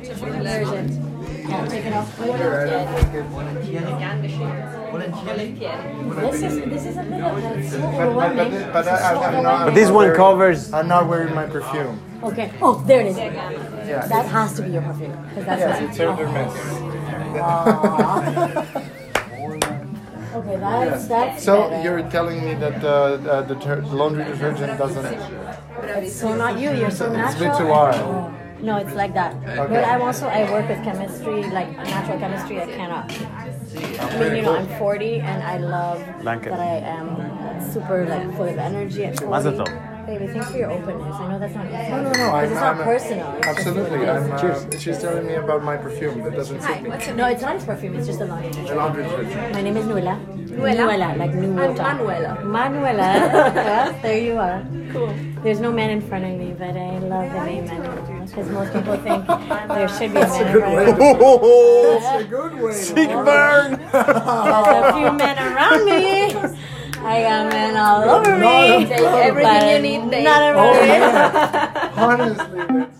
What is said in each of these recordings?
But, but, overwhelming. but, but I, I'm not, But this one covers. I'm not wearing my perfume. Okay. Oh, there it is. Yeah. That has to be your perfume that's Yes, what- it's Eau de Mist. Okay, that's that's So better. you're telling me that uh, uh, the ter- laundry detergent doesn't. It's so not you. You're so It's natural. been too hard. Oh, No, it's like that. But I'm also I work with chemistry, like natural chemistry. I cannot. I mean, you know, I'm 40 and I love Danke. that I am super like full of energy at 40. Baby, thanks for your openness. I know that's not No, no, no. Because I'm, it's not I'm- personal. It's just Absolutely. what I'm, uh, she's telling me about my perfume. That doesn't suit me. No, it's not his perfume. It's just a laundry The detergent. laundry detergent. My name is Nuela. Nuela? like new I'm water. Manuela. Manuela. yeah, there you are. Cool. There's no man in front of me, but I love the name Manuela because most people think there should be a man in front of me. That's a good way. Big burn! There's a few men around me. I got men all over me. Take everything you need, babe. Not everybody. Honestly,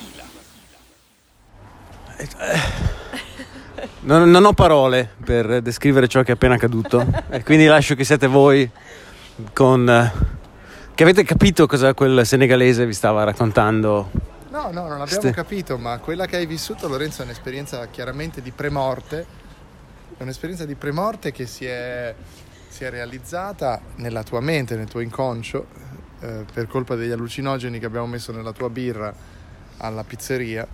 Non, non ho parole per descrivere ciò che è appena accaduto e quindi lascio che siate voi con... eh, che avete capito cosa quel senegalese vi stava raccontando. No, no, non abbiamo Ste- capito, ma quella che hai vissuto, Lorenzo, è un'esperienza chiaramente di premorte. È un'esperienza di premorte che si è, si è realizzata nella tua mente, nel tuo inconscio, eh, per colpa degli allucinogeni che abbiamo messo nella tua birra alla pizzeria.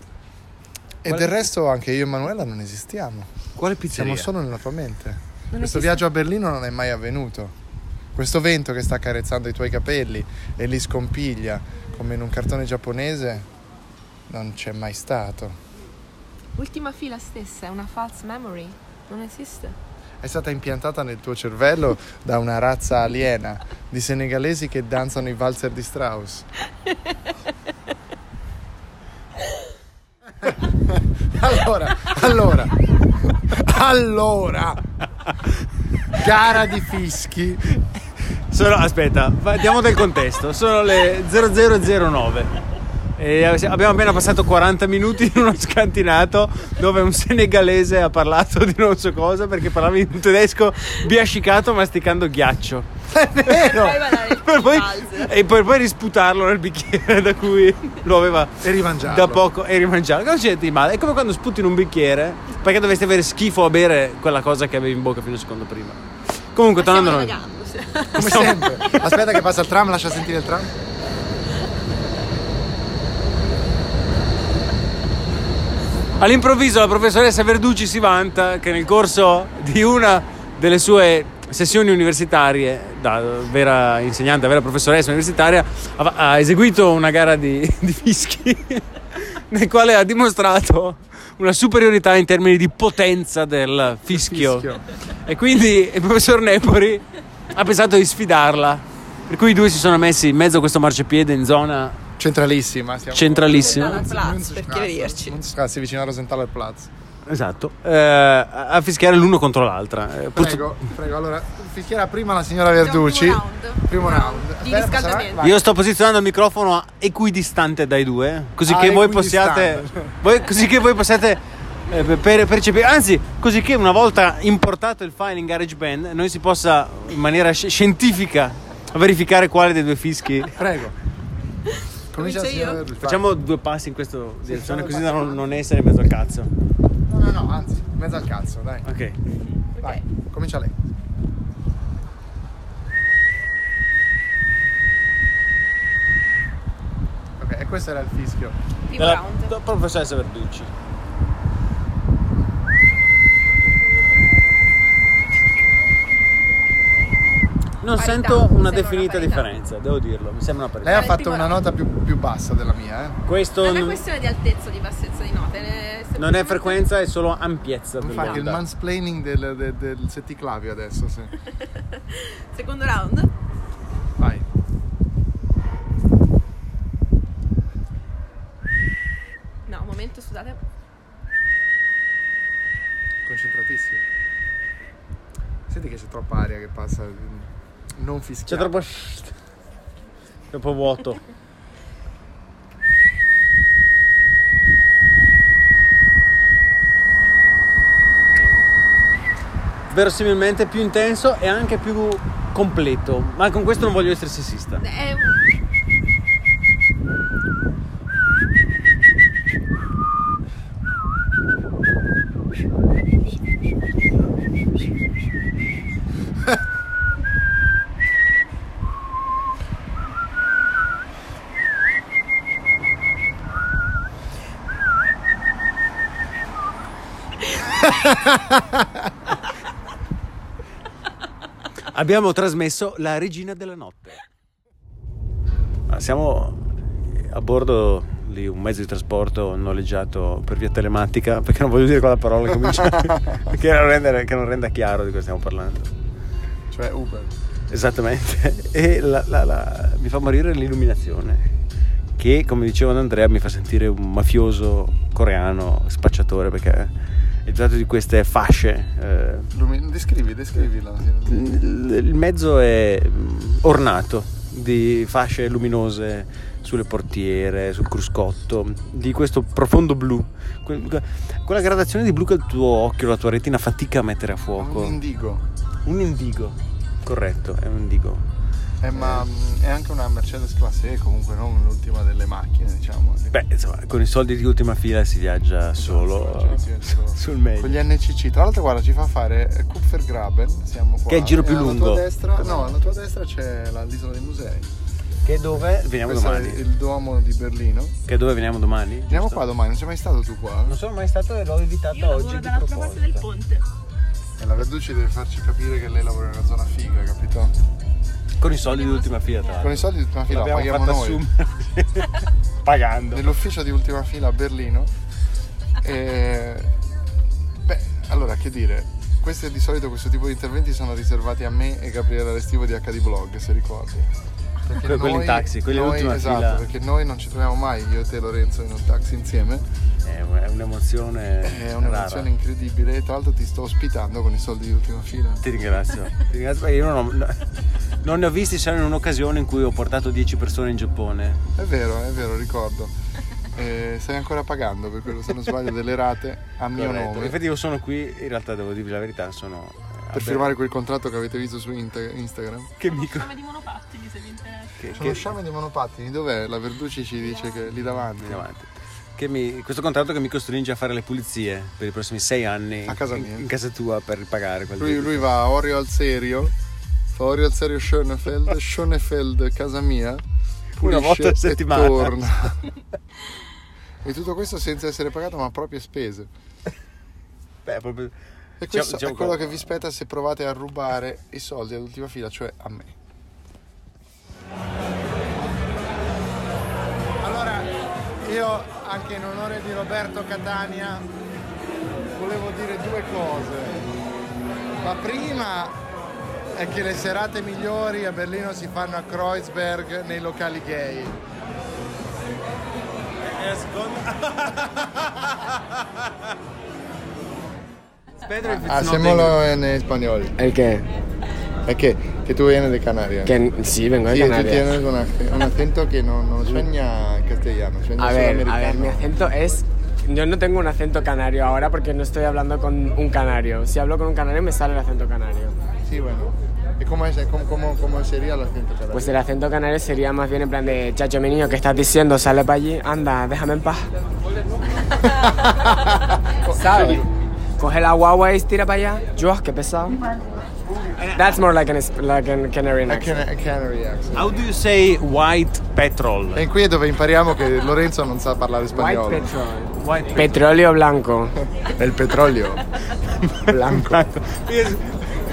E del resto anche io e Emanuela non esistiamo. Quale Siamo pizzeria? solo nella tua mente. Questo viaggio a Berlino non è mai avvenuto. Questo vento che sta accarezzando i tuoi capelli e li scompiglia come in un cartone giapponese non c'è mai stato. Ultima fila stessa è una false memory. Non esiste. È stata impiantata nel tuo cervello da una razza aliena di senegalesi che danzano i valzer di Strauss. allora, allora, allora, gara di fischi. Sono- aspetta, diamo del contesto. Sono le 0009. E abbiamo appena passato 40 minuti in uno scantinato dove un senegalese ha parlato di non so cosa perché parlava in tedesco biascicato masticando ghiaccio. È vero! Per poi, e per poi risputarlo nel bicchiere da cui lo aveva E rimangiarlo. da poco e rimangiarlo. Cosa c'è di male? È come quando sputi in un bicchiere perché dovresti avere schifo a bere quella cosa che avevi in bocca fino a un secondo prima. Comunque, tornando a noi. Come sempre. Aspetta che passa il tram, lascia sentire il tram. All'improvviso la professoressa Verducci si vanta che nel corso di una delle sue sessioni universitarie, da vera insegnante, vera professoressa universitaria, ha, ha eseguito una gara di, di fischi nel quale ha dimostrato una superiorità in termini di potenza del fischio. Fischio. E quindi il professor Nepori ha pensato di sfidarla. Per cui i due si sono messi in mezzo a questo marciapiede in zona Centralissima. Siamo centralissima. Platz, per chiarirci. Münzenstraße, vicino a Rosenthal Platz. Esatto, eh, a a fischiare l'uno contro l'altra. Eh, purtro- Prego, prego. Allora, fischierà prima la signora Verducci. Primo round. Primo round. Di Aspetta, riscaldamento. Io sto posizionando il microfono equidistante dai due, così Ah, che voi possiate. voi- così che voi possiate. eh, per- percepire, anzi, così che una volta importato il file in GarageBand, noi si possa in maniera sci- scientifica verificare quale dei due fischi. Prego. Signora io? Facciamo due passi in questa direzione, così da non, non essere in mezzo al cazzo. No, no, no, anzi, in mezzo al cazzo, dai. Ok. Vai, comincia lei. Ok, e questo era il fischio. Della round. professoressa Verducci. Non parità, sento una definita parità. differenza, devo dirlo, mi sembra una parità. Lei ha fatto una nota più, più bassa della mia, eh? Questo Non è non, questione di altezza o di bassezza di note. è non è frequenza, è solo ampiezza Infatti il dell'onda. mansplaining del, del, del setticlavio adesso, sì. Secondo round. Vai. No, un momento, scusate. Concentratissimo. Senti che c'è troppa aria che passa. Non C'è fischiare. troppo... troppo vuoto. Verosimilmente più intenso e anche più completo. Ma con questo non voglio essere sessista. È Abbiamo trasmesso La Regina della Notte. Ah, Siamo a bordo di un mezzo di trasporto noleggiato per via telematica, perché non voglio dire quella parola che, comincia, che, non renda, che non renda chiaro di cosa stiamo parlando. Cioè Uber. Esattamente. E la- la- la- mi fa morire l'illuminazione, che come diceva Andrea mi fa sentire un mafioso coreano spacciatore, perché è dotato di queste fasce. eh, descrivi, descrivila. il mezzo è mm, ornato di fasce luminose sulle portiere, sul cruscotto, di questo profondo blu, que- que- quella gradazione di blu che il tuo occhio, la tua retina fatica a mettere a fuoco. Un indigo. Un indigo, corretto, è un indigo. Eh, ma è anche una Mercedes classe E, comunque non l'ultima delle macchine, diciamo. Beh, insomma, con i soldi di ultima fila si viaggia solo Sì, sì, solo. sul meglio. Con gli NCC. Tra l'altro, guarda, ci fa fare Kupfergraben. Siamo qua. Che è il giro più E alla lungo. Tua destra, no, alla tua destra c'è la- l'isola dei musei. Che dove veniamo Questo domani? è il Duomo di Berlino. Che dove veniamo domani? Veniamo Giusto? qua domani, non sei mai stato tu qua? Non sono mai stato e l'ho invitata oggi di proposito. ponte. E la Verducci deve farci capire che lei lavora in una zona figa, capito? Con i soldi di ultima fila, tra. Con i soldi di ultima fila L'abbiamo paghiamo noi. pagando. Nell'ufficio di ultima fila a Berlino. E... Beh, allora che dire, questi di solito questo tipo di interventi sono riservati a me e Gabriele Restivo di HD Blog, se ricordi. Perché quelli in taxi, quelli in noi- ultima esatto, fila. perché noi non ci troviamo mai, io e te Lorenzo, in un taxi insieme. È un- è un'emozione. È un'emozione rara. incredibile. Tra l'altro ti sto ospitando con i soldi di ultima fila. Ti ringrazio. Ti ringrazio perché io non, ho- non ne ho visti se non in un'occasione in cui ho portato 10 persone in Giappone. È vero, è vero, ricordo. Eh, stai ancora pagando per quello, se non sbaglio, delle rate a mio Corretto. nome. Infatti io sono qui, in realtà devo dirvi la verità, sono... Per vabbè, firmare quel contratto che avete visto su Instagram. Che mico... Come di monopattini se vi interessa. Che, Sono che- sciame di monopattini, dov'è? La Verducci ci dice che lì davanti. Andiamo avanti. Che mi- questo contratto che mi costringe a fare le pulizie per i prossimi sei anni A casa in, mia. in casa tua per pagare quel Lui, lui va a Orio al serio, fa Orio al serio Schönefeld, Schönefeld casa mia, pulisce volta a e settimana. torna. e tutto questo senza essere pagato ma a proprie spese. Beh, proprio... E C'è- questo c'è è un quello co- che vi spetta se provate a rubare i soldi all'ultima fila, cioè a me. Allora, io anche in onore di Roberto Catania volevo dire due cose. La prima è che le serate migliori a Berlino si fanno a Kreuzberg nei locali gay. E not Hacémoslo en español. ¿El qué? Es que, que tú vienes de Canarias. Que sí, vengo de Sí, tú Canarias. tienes un, ac- un acento que no, no sueña castellano, A ver, a ver, mi acento es... Yo no tengo un acento canario ahora porque no estoy hablando con un canario. Si hablo con un canario me sale el acento canario. Sí, bueno. ¿Y cómo, es, cómo, cómo, cómo sería el acento canario? Pues el acento canario sería más bien en plan de, chacho, mi niño, ¿qué estás diciendo? Sale para allí, anda, déjame en paz. ¿Sabes? Coge la guagua y tira para allá. Yo, qué pesado. That's more like an, like an Canarian A, accent. can- a Canary accent. How do you say white petrol? E qui è dove impariamo che Lorenzo non sa parlare White spagnolo. petrol. White Petróleo blanco. Il petrolio. Blanco.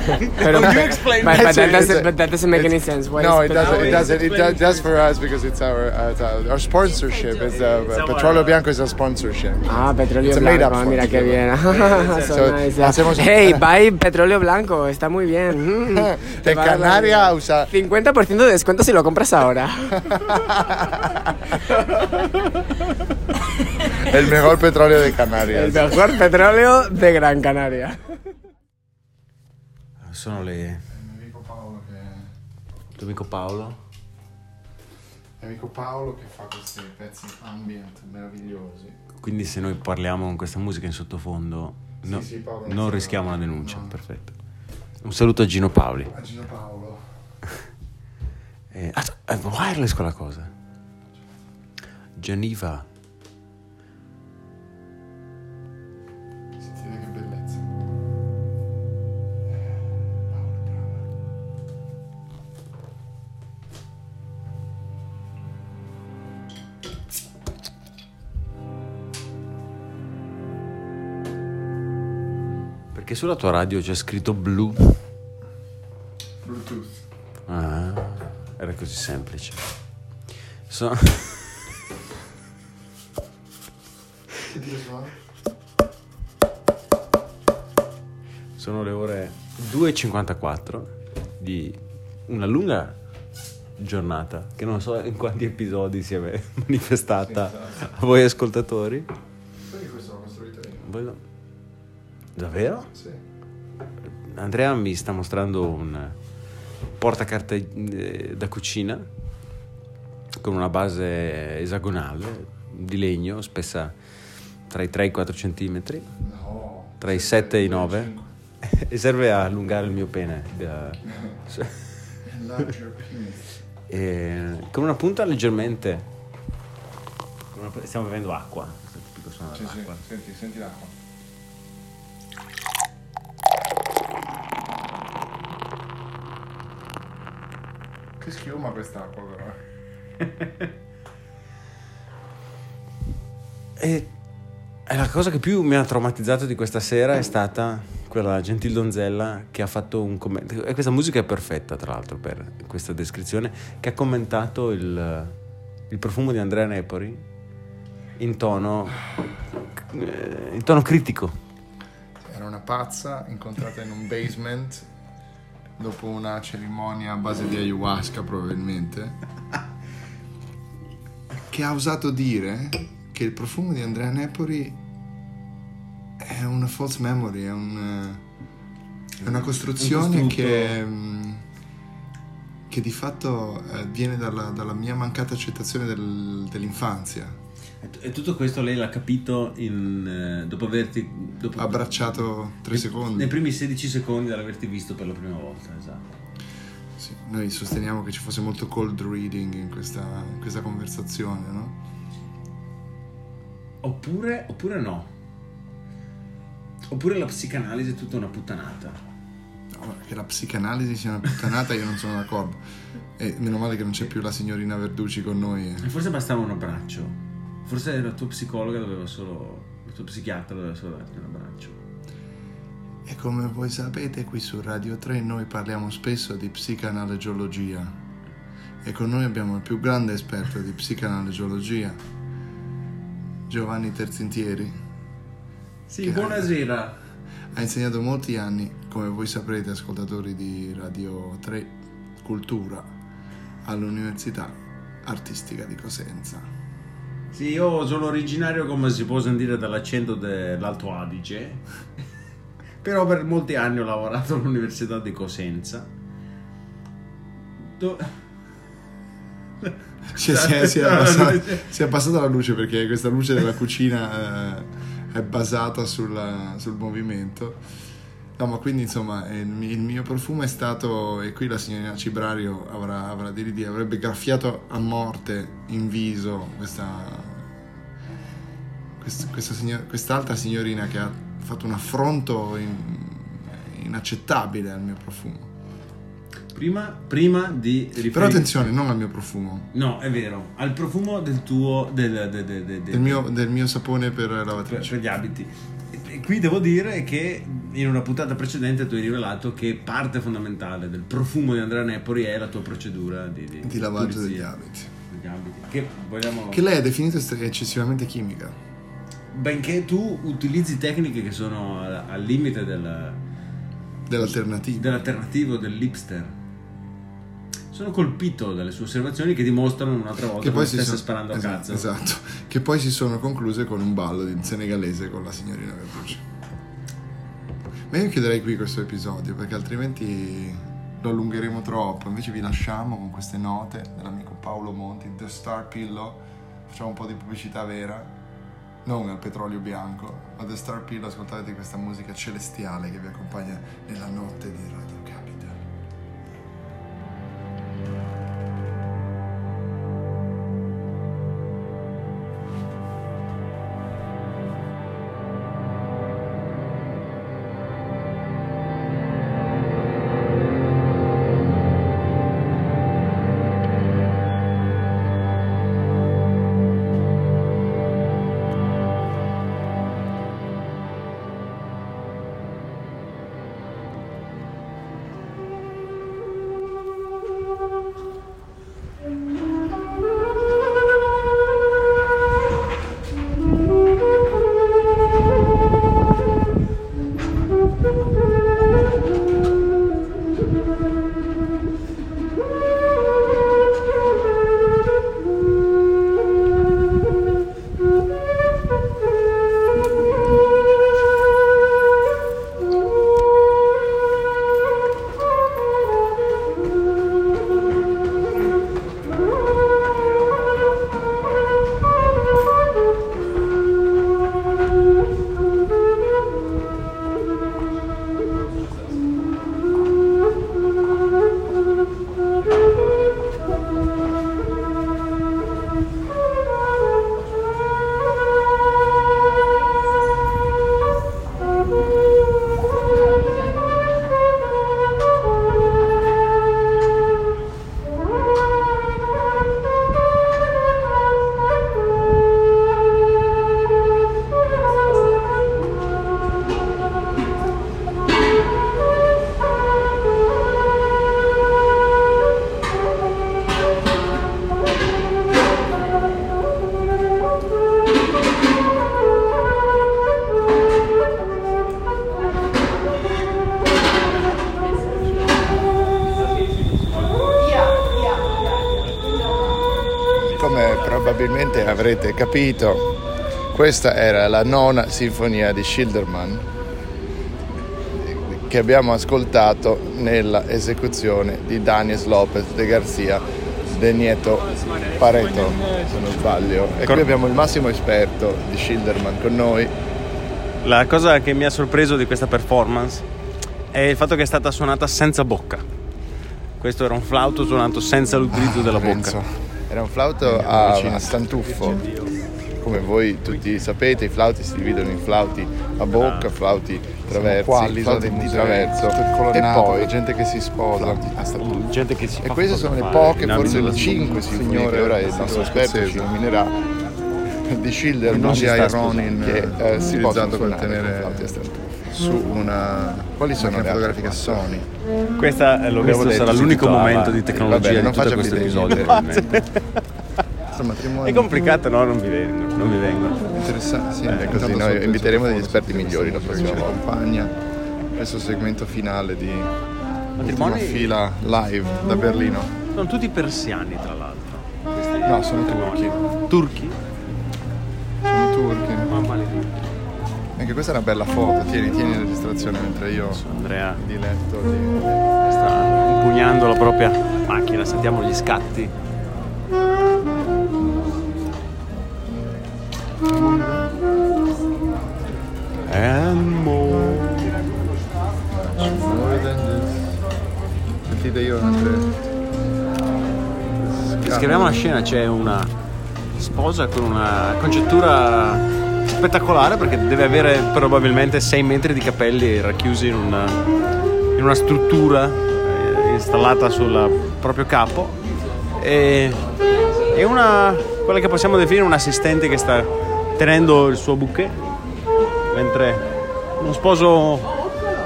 Pero- Oh, you but, explain but, that. but that doesn't, but that doesn't make any sense. Why no, it doesn't. It doesn't. It does just for us because it's our uh, it's our, our sponsorship. It's uh, It's our- Petrolio Bianco is a sponsorship. Ah, petróleo It's blanco, ah, mira qué sponsorship. bien. so So, nice. hacemos- Hey, buy petróleo blanco, está muy bien. Mm, te En va a dar la Canaria vida. usa 50% de descuento si lo compras ahora. el mejor petróleo de El Canarias. mejor petróleo de Gran Canaria. Sono le. Amico Paolo che tuo amico Paolo. amico Paolo che fa questi pezzi ambient meravigliosi. Quindi se noi parliamo con questa musica in sottofondo, no- sì, Paolo, non rischiamo una si- denuncia. no. Perfetto. Un saluto a Gino Paoli. A Gino Paolo. Eh, ah, è wireless quella cosa. Geneva. Perché sulla tua radio c'è scritto blu. Bluetooth. Ah, era così semplice. So- sono le ore 2.54 di una lunga giornata che non so in quanti episodi si è manifestata a voi ascoltatori. Che questo l'ho costruito io? Davvero? Sì. Andrea mi sta mostrando un portacarte eh, da cucina con una base esagonale di legno spessa tra i 3 e i 4 centimetri, No. tra i 7 e i 9 e serve a allungare il mio pene da- e con una punta leggermente stiamo bevendo acqua questo tipico suono Sì, sì. Senti, senti l'acqua. Che schiuma quest'acqua però. E e la cosa che più mi ha traumatizzato di questa sera è stata quella gentil donzella che ha fatto un commento. E questa musica è perfetta, tra l'altro, per questa descrizione. Che ha commentato il, il profumo di Andrea Nepori in tono, in tono critico. Era una pazza incontrata in un basement dopo una cerimonia a base di ayahuasca probabilmente che ha osato dire che il profumo di Andrea Nepori è una false memory, è, un, è una costruzione Un che, che di fatto eh, viene dalla, dalla mia mancata accettazione del- dell'infanzia. E tutto questo lei l'ha capito in, dopo averti. Dopo, Abbracciato tre secondi. Nei primi 16 secondi dall'averti visto per la prima volta, esatto. Sì, noi sosteniamo che ci fosse molto cold reading in questa, in questa conversazione, no? Oppure, oppure no. Oppure la psicanalisi è tutta una puttanata. No, Che la psicanalisi sia una puttanata io non sono d'accordo. E meno male che non c'è più la signorina Verducci con noi. eh. E forse bastava un abbraccio. Forse la tua psicologa doveva solo. Il tuo psichiatra doveva solo darti un abbraccio. E come voi sapete qui su Radio 3 noi parliamo spesso di psicanalegiologia. E con noi abbiamo il più grande esperto di psicanalegiologia, Giovanni Terzintieri. Sì, buonasera. Ha insegnato molti anni, come voi saprete, ascoltatori di Radio 3 Cultura, all'Università Artistica di Cosenza. Sì, io sono originario, come si può sentire dall'accento dell'Alto Adige. Però per molti anni ho lavorato all'Università di Cosenza. Do- Si è, si è- si è abbassato- si è abbassata la luce perché questa luce della cucina eh, è basata sulla- sul movimento. No, ma quindi insomma il, mi- il mio profumo è stato, e qui la signorina Cibrario avrà, avrà di ridire, avrebbe graffiato a morte in viso questa, quest- questa signor- quest'altra signorina che ha fatto un affronto in- inaccettabile al mio profumo. Prima, prima di Però riferire- attenzione, non al mio profumo, No, è vero. Al profumo del tuo. Del, del, del- del- del mio, del mio sapone per per, lavatrice. per gli abiti. Qui devo dire che in una puntata precedente tu hai rivelato che parte fondamentale del profumo di Andrea Nepori è la tua procedura di, di, Di lavaggio pulizia degli abiti. degli abiti. Che vogliamo. Che lei ha definito eccessivamente chimica. Benché tu utilizzi tecniche che sono al, al limite del, Dell'alternativa. dell'alternativo dell'hipster. Sono colpito dalle sue osservazioni che dimostrano un'altra volta Che poi si stesse sono, sparando a esatto, cazzo. esatto. Che poi si sono concluse con un ballo in senegalese con la signorina Verducci. Ma io chiuderei qui questo episodio perché altrimenti lo allungheremo troppo. Invece vi lasciamo con queste note dell'amico Paolo Monti, The Star Pillow. Facciamo un po' di pubblicità vera, non al petrolio bianco, ma The Star Pillow. Ascoltate questa musica celestiale che vi accompagna nella notte di Radio avrete capito, questa era la nona sinfonia di Schilderman che abbiamo ascoltato nella esecuzione di Daniel Lopez de Garcia de Nieto Pareto, se non sbaglio. E qui abbiamo il massimo esperto di Schilderman con noi. La cosa che mi ha sorpreso di questa performance è il fatto che è stata suonata senza bocca. Questo era un flauto suonato senza l'utilizzo della bocca. Era un flauto a, a stantuffo. Come voi tutti sapete, i flauti si dividono in flauti a bocca, flauti traversi, qua flauti di traverso e poi gente che si sposa. stantuffo. Gente che si E queste sono le poche, forse le della- 5 sinfonie signore che ora il nostro esperto ci nominerà di Schilderman Non sta Ronin che eh, si possono suonare con flauti a stantuffo. Su una Quali sono le quattro? Sony. Questa eh, lo Questo sarà l'unico momento di tecnologia di non tutto faccia questo episodio. È complicato, no? Non vi vengo. Non vi vengo. Interessante, sì, Eh, così noi inviteremo degli esperti migliori la prossima volta. accompagna questo segmento finale di Ultima Matrimoni fila live da Berlino. sono tutti persiani, tra l'altro. Questi No, sono turchi. turchi? Sono turchi. Mamma mia. Anche questa è una bella foto. Tieni, tieni la registrazione mentre io Andrea mi diletto di... sta impugnando la propria macchina, sentiamo gli scatti. And more. More than this. Sentite io mentre... Descriviamo la scena, c'è una sposa con una concettura spettacolare perché deve avere probabilmente 6 metri di capelli racchiusi in una, in una struttura eh, installata sul proprio capo e, e una, quella che possiamo definire un assistente che sta tenendo il suo bouquet mentre uno sposo un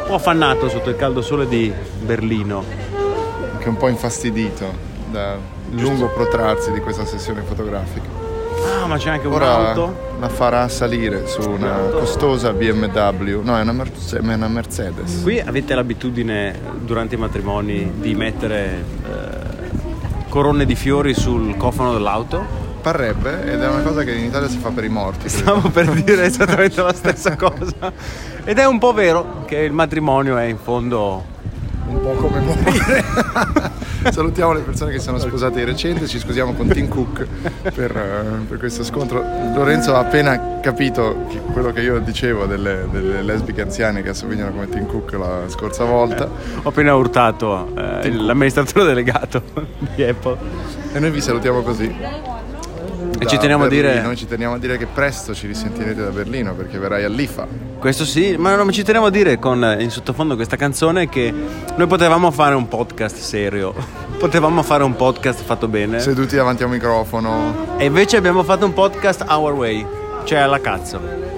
po' affannato sotto il caldo sole di Berlino. Anche un po' infastidito dal lungo protrarsi di questa sessione fotografica. Ah, ma c'è anche Ora un'auto. La farà salire su una costosa BMW. No, è una, Mer- è una Mercedes. Qui avete l'abitudine durante i matrimoni di mettere eh, corone di fiori sul cofano dell'auto? Parrebbe, ed è una cosa che in Italia si fa per i morti. Stavo per dire esattamente la stessa cosa. Ed è un po' vero che il matrimonio è in fondo un po' come morire. Salutiamo le persone che si sono sposate di recente, ci scusiamo con Tim Cook per, eh, per questo scontro. Lorenzo ha appena capito che- quello che io dicevo delle, delle lesbiche anziane che assomigliano come Tim Cook la scorsa volta. Ho appena urtato eh, l'amministratore delegato di Apple. E noi vi salutiamo così. E ci teniamo a dire- Noi ci teniamo a dire che presto ci risentirete da Berlino perché verrai all'IFA. Questo sì, ma non ci teniamo a dire con eh, in sottofondo questa canzone che noi potevamo fare un podcast serio, potevamo fare un podcast fatto bene Seduti davanti a un microfono. e invece abbiamo fatto un podcast our way, cioè alla cazzo.